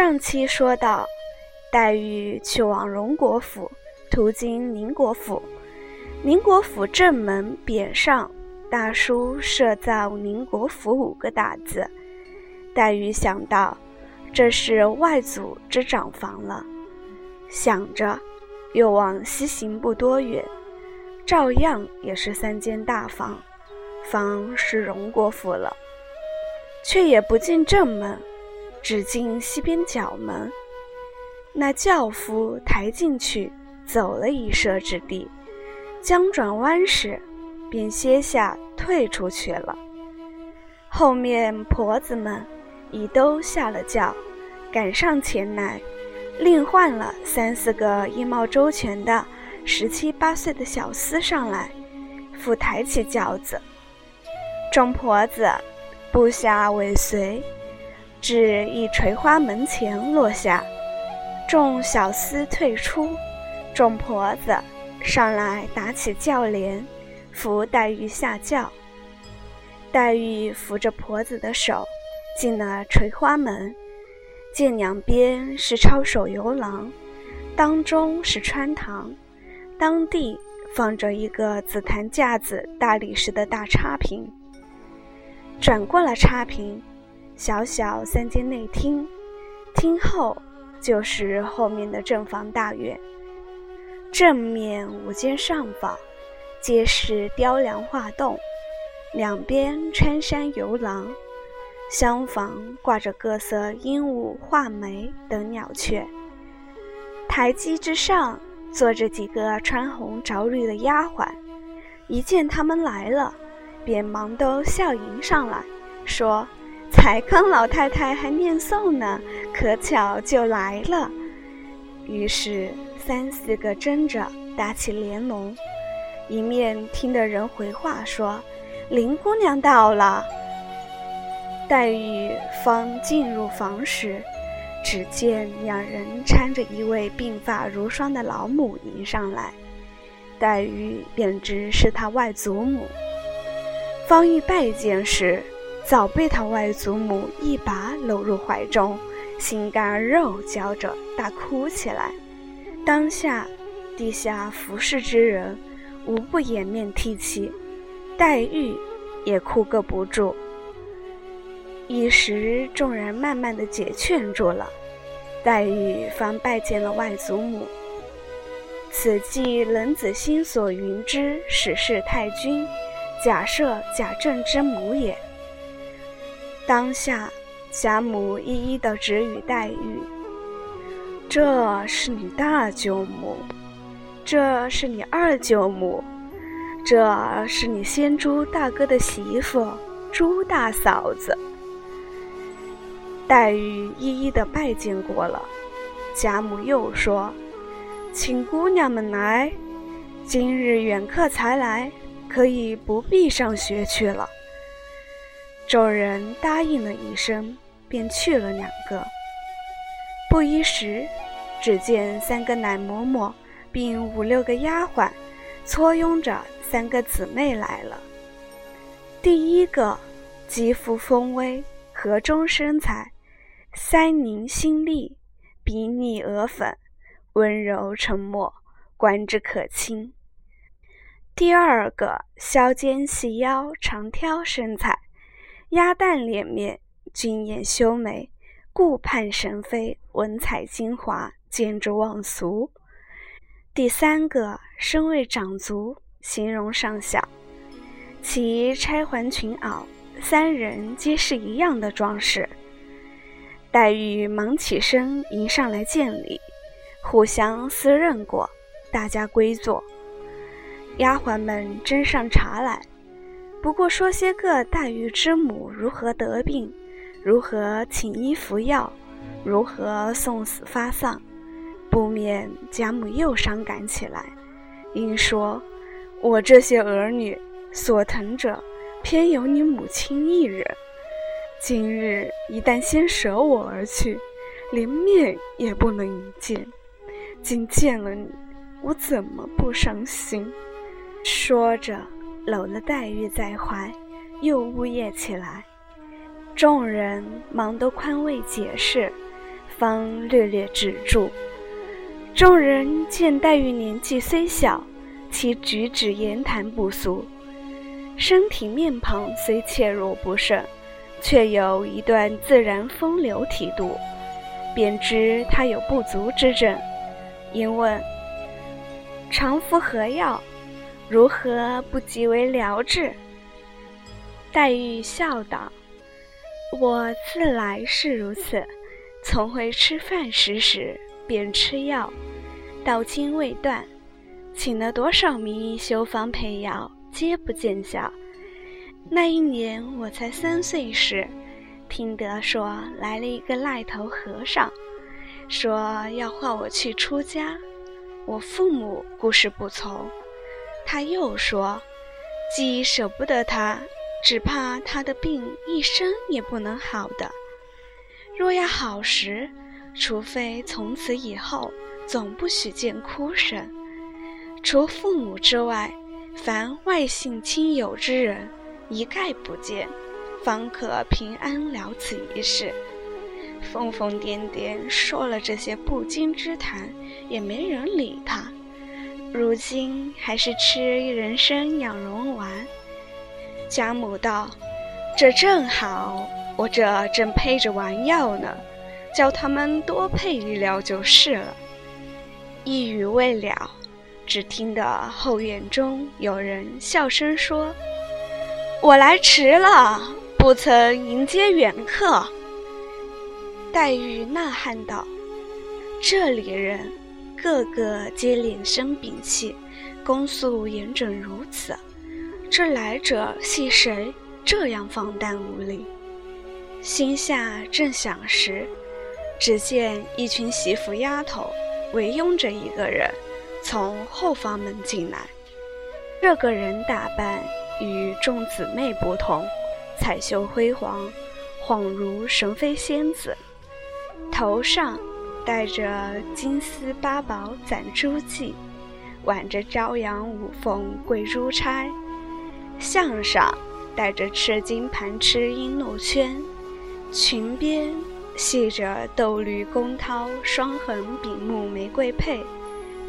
上期说到，黛玉去往荣国府，途经宁国府，宁国府正门匾上大书“设造宁国府”五个大字。黛玉想到，这是外祖之长房了，想着，又往西行不多远，照样也是三间大房，房是荣国府了，却也不进正门。只进西边角门，那轿夫抬进去，走了一射之地，将转弯时，便歇下退出去了。后面婆子们已都下了轿，赶上前来，另换了三四个衣帽周全的十七八岁的小厮上来，复抬起轿子，众婆子部下尾随。至一垂花门前落下，众小厮退出，众婆子上来打起轿帘，扶黛玉下轿。黛玉扶着婆子的手，进了垂花门，见两边是抄手游廊，当中是穿堂，当地放着一个紫檀架子大理石的大插屏。转过了插屏。小小三间内厅，厅后就是后面的正房大院。正面五间上房，皆是雕梁画栋，两边穿山游廊，厢房挂着各色鹦鹉、画眉等鸟雀。台基之上坐着几个穿红着绿的丫鬟，一见他们来了，便忙都笑迎上来，说。才刚老太太还念诵呢，可巧就来了。于是三四个争着打起连龙，一面听得人回话说：“林姑娘到了。”黛玉方进入房时，只见两人搀着一位鬓发如霜的老母迎上来，黛玉便知是她外祖母。方欲拜见时，早被他外祖母一把搂入怀中，心肝肉焦着，大哭起来。当下地下服侍之人无不掩面涕泣，黛玉也哭个不住。一时众人慢慢的解劝住了，黛玉方拜见了外祖母。此即冷子兴所云之史氏太君，假设贾政之母也。当下，贾母一一的指与黛玉：“这是你大舅母，这是你二舅母，这是你先朱大哥的媳妇朱大嫂子。”黛玉一一的拜见过了，贾母又说：“请姑娘们来，今日远客才来，可以不必上学去了。”众人答应了一声，便去了两个。不一时，只见三个奶嬷嬷并五六个丫鬟，簇拥着三个姊妹来了。第一个，肌肤丰微，河中身材，腮凝心丽，鼻腻额粉，温柔沉默，观之可亲。第二个，削肩细腰，长挑身材。鸭蛋脸面，俊眼修眉，顾盼神飞，文采精华，见之忘俗。第三个身为长足，形容尚小，其钗环裙袄，三人皆是一样的装饰。黛玉忙起身迎上来见礼，互相私认过，大家归坐。丫鬟们斟上茶来。不过说些个黛玉之母如何得病，如何请医服药，如何送死发丧，不免贾母又伤感起来，因说：“我这些儿女所疼者，偏有你母亲一人。今日一旦先舍我而去，连面也不能一见，今见了你，我怎么不伤心？”说着。搂了黛玉在怀，又呜咽起来。众人忙都宽慰解释，方略略止住。众人见黛玉年纪虽小，其举止言谈不俗，身体面庞虽怯弱不胜，却有一段自然风流体度，便知她有不足之症。因问：“常服何药？如何不极为疗治？”黛玉笑道：“我自来是如此，从会吃饭食时便吃药，到今未断。请了多少名医修方配药，皆不见效。那一年我才三岁时，听得说来了一个癞头和尚。”说要唤我去出家，我父母固是不从。他又说，既舍不得他，只怕他的病一生也不能好的。若要好时，除非从此以后总不许见哭声，除父母之外，凡外姓亲友之人，一概不见，方可平安了此一事。疯疯癫癫说了这些不经之谈，也没人理他。如今还是吃人参养荣丸。贾母道：“这正好，我这正配着丸药呢，叫他们多配一料就是了。”一语未了，只听得后院中有人笑声说：“我来迟了，不曾迎接远客。”黛玉呐喊道：“这里人个个皆脸生屏气，恭肃严整如此，这来者系谁？这样放荡无礼？”心下正想时，只见一群媳妇丫头围拥着一个人，从后房门进来。这个人打扮与众姊妹不同，彩绣辉煌，恍如神妃仙子。头上戴着金丝八宝攒珠髻，挽着朝阳五凤贵珠钗，项上戴着赤金盘螭璎珞圈，裙边系着豆绿宫绦双横比目玫瑰佩，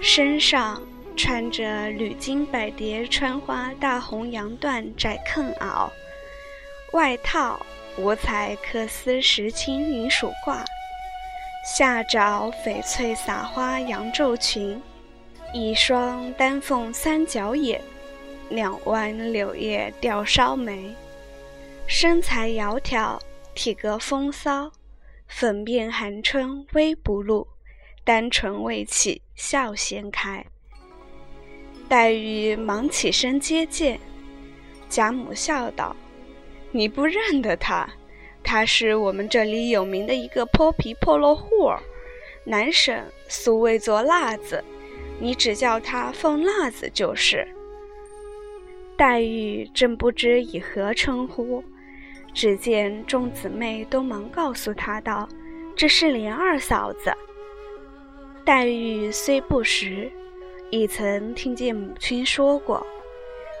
身上穿着缕金百蝶穿花大红洋缎窄裉袄，外套五彩缂丝石青云鼠褂。下着翡翠撒花洋皱裙，一双丹凤三角眼，两弯柳叶吊梢眉，身材窈窕，体格风骚，粉面含春微不露，单唇未启笑先开。黛玉忙起身接见，贾母笑道：“你不认得他？”他是我们这里有名的一个泼皮破落户儿，南省俗谓做辣子，你只叫他凤辣子就是。黛玉正不知以何称呼，只见众姊妹都忙告诉她道：“这是莲二嫂子。”黛玉虽不识，已曾听见母亲说过，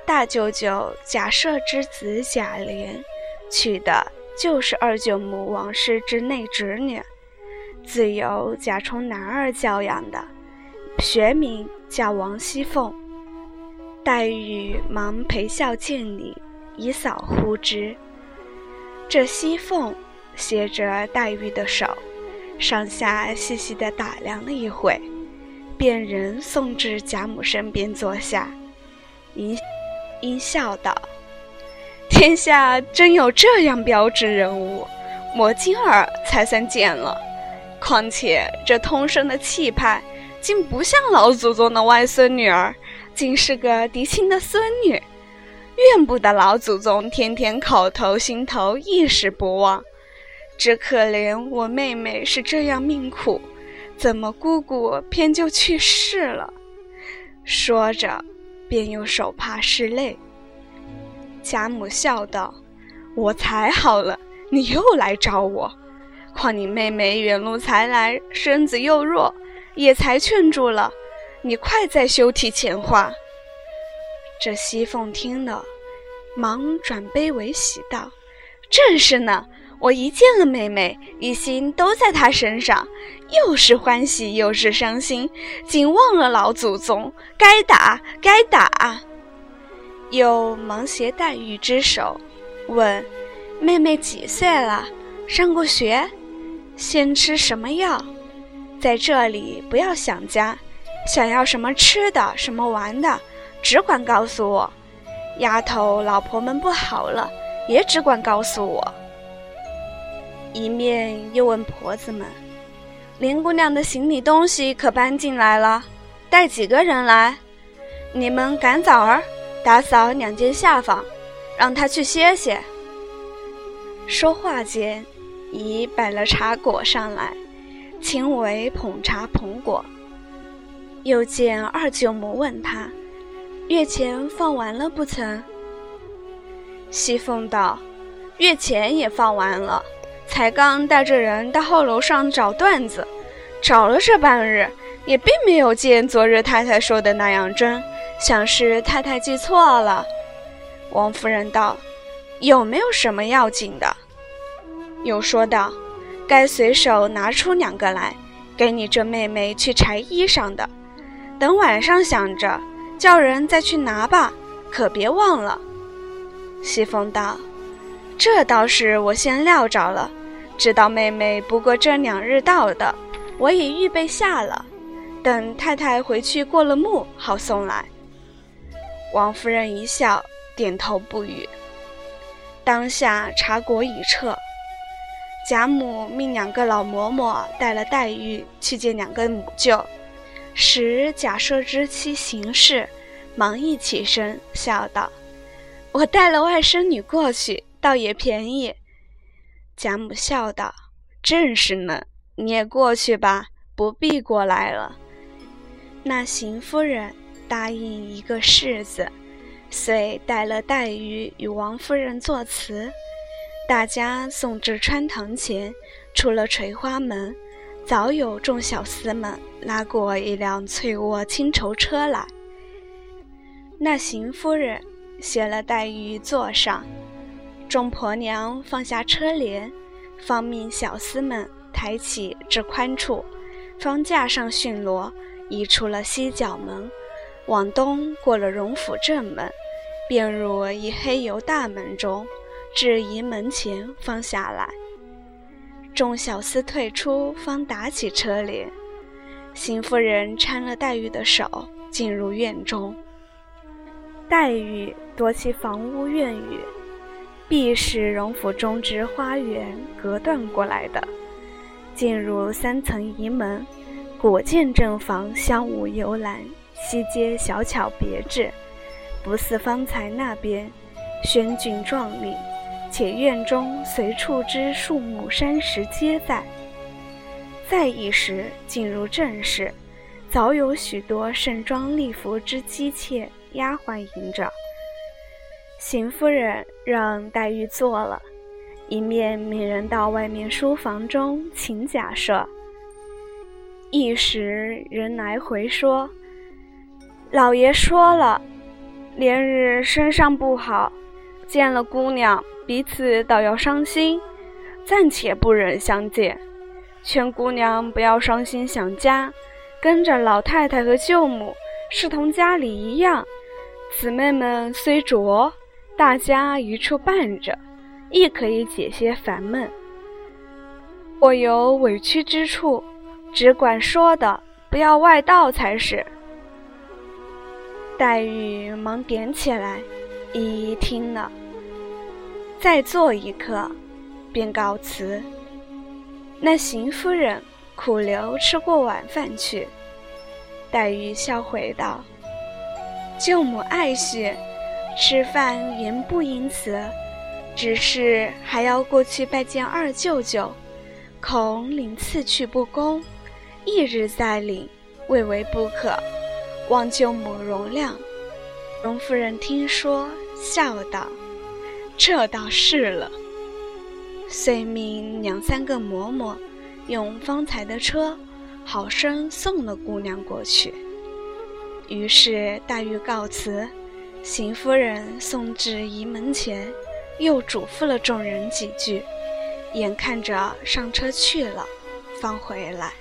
大舅舅贾赦之子贾琏娶的。就是二舅母王氏之内侄女，自有贾充男儿教养的，学名叫王熙凤。黛玉忙陪笑见礼，以扫呼之。这熙凤携着黛玉的手，上下细细的打量了一会，便人送至贾母身边坐下，因因笑道。天下真有这样标致人物，我今儿才算见了。况且这通身的气派，竟不像老祖宗的外孙女儿，竟是个嫡亲的孙女。怨不得老祖宗天天口头心头一时不忘。只可怜我妹妹是这样命苦，怎么姑姑偏就去世了？说着，便用手帕拭泪。贾母笑道：“我才好了，你又来找我。况你妹妹远路才来，身子又弱，也才劝住了。你快再休提前话。”这熙凤听了，忙转悲为喜道：“正是呢，我一见了妹妹，一心都在她身上，又是欢喜又是伤心，竟忘了老祖宗。该打，该打！又忙携黛玉之手，问：“妹妹几岁了？上过学？先吃什么药？在这里不要想家，想要什么吃的，什么玩的，只管告诉我。丫头、老婆们不好了，也只管告诉我。”一面又问婆子们：“林姑娘的行李东西可搬进来了？带几个人来？你们赶早儿打扫两间下房，让他去歇歇。”说话间，已摆了茶果上来，轻微捧茶捧果。又见二舅母问他：“月钱放完了不曾？”熙凤道：“月钱也放完了。”才刚带着人到后楼上找段子，找了这半日，也并没有见昨日太太说的那样真，想是太太记错了。王夫人道：“有没有什么要紧的？”又说道：“该随手拿出两个来，给你这妹妹去裁衣裳的。等晚上想着叫人再去拿吧，可别忘了。”熙凤道。这倒是我先料着了，知道妹妹不过这两日到的，我已预备下了，等太太回去过了目，好送来。王夫人一笑，点头不语。当下茶果已撤，贾母命两个老嬷嬷带了黛玉去见两个母舅，使贾赦之妻行事，忙一起身，笑道：“我带了外甥女过去。”倒也便宜，贾母笑道：“正是呢，你也过去吧，不必过来了。”那邢夫人答应一个“是”字，遂带了黛玉与王夫人作辞，大家送至穿堂前，出了垂花门，早有众小厮们拉过一辆翠卧青绸车来。那邢夫人携了黛玉坐上。众婆娘放下车帘，方命小厮们抬起至宽处，方架上驯骡，移出了西角门，往东过了荣府正门，便入一黑油大门中，至仪门前方下来。众小厮退出，方打起车帘。邢夫人搀了黛玉的手，进入院中。黛玉夺其房屋院宇。必是荣府中之花园隔断过来的。进入三层仪门，果见正房香雾幽兰，西街小巧别致，不似方才那边轩峻壮丽。且院中随处之树木山石皆在。再一时进入正室，早有许多盛装丽服之姬妾丫鬟迎着。邢夫人让黛玉坐了，一面命人到外面书房中请贾赦。一时人来回说：“老爷说了，连日身上不好，见了姑娘，彼此倒要伤心，暂且不忍相见。劝姑娘不要伤心想家，跟着老太太和舅母，是同家里一样。姊妹们虽拙。”大家一处伴着，亦可以解些烦闷。我有委屈之处，只管说的，不要外道才是。黛玉忙点起来，一一听了，再坐一刻，便告辞。那邢夫人苦留吃过晚饭去。黛玉笑回道：“舅母爱惜。”吃饭原不因此，只是还要过去拜见二舅舅，恐领次去不恭，一日再领，未为不可，望舅母容谅。荣夫人听说，笑道：“这倒是了。”遂命两三个嬷嬷用方才的车，好生送了姑娘过去。于是黛玉告辞。邢夫人送至仪门前，又嘱咐了众人几句，眼看着上车去了，方回来。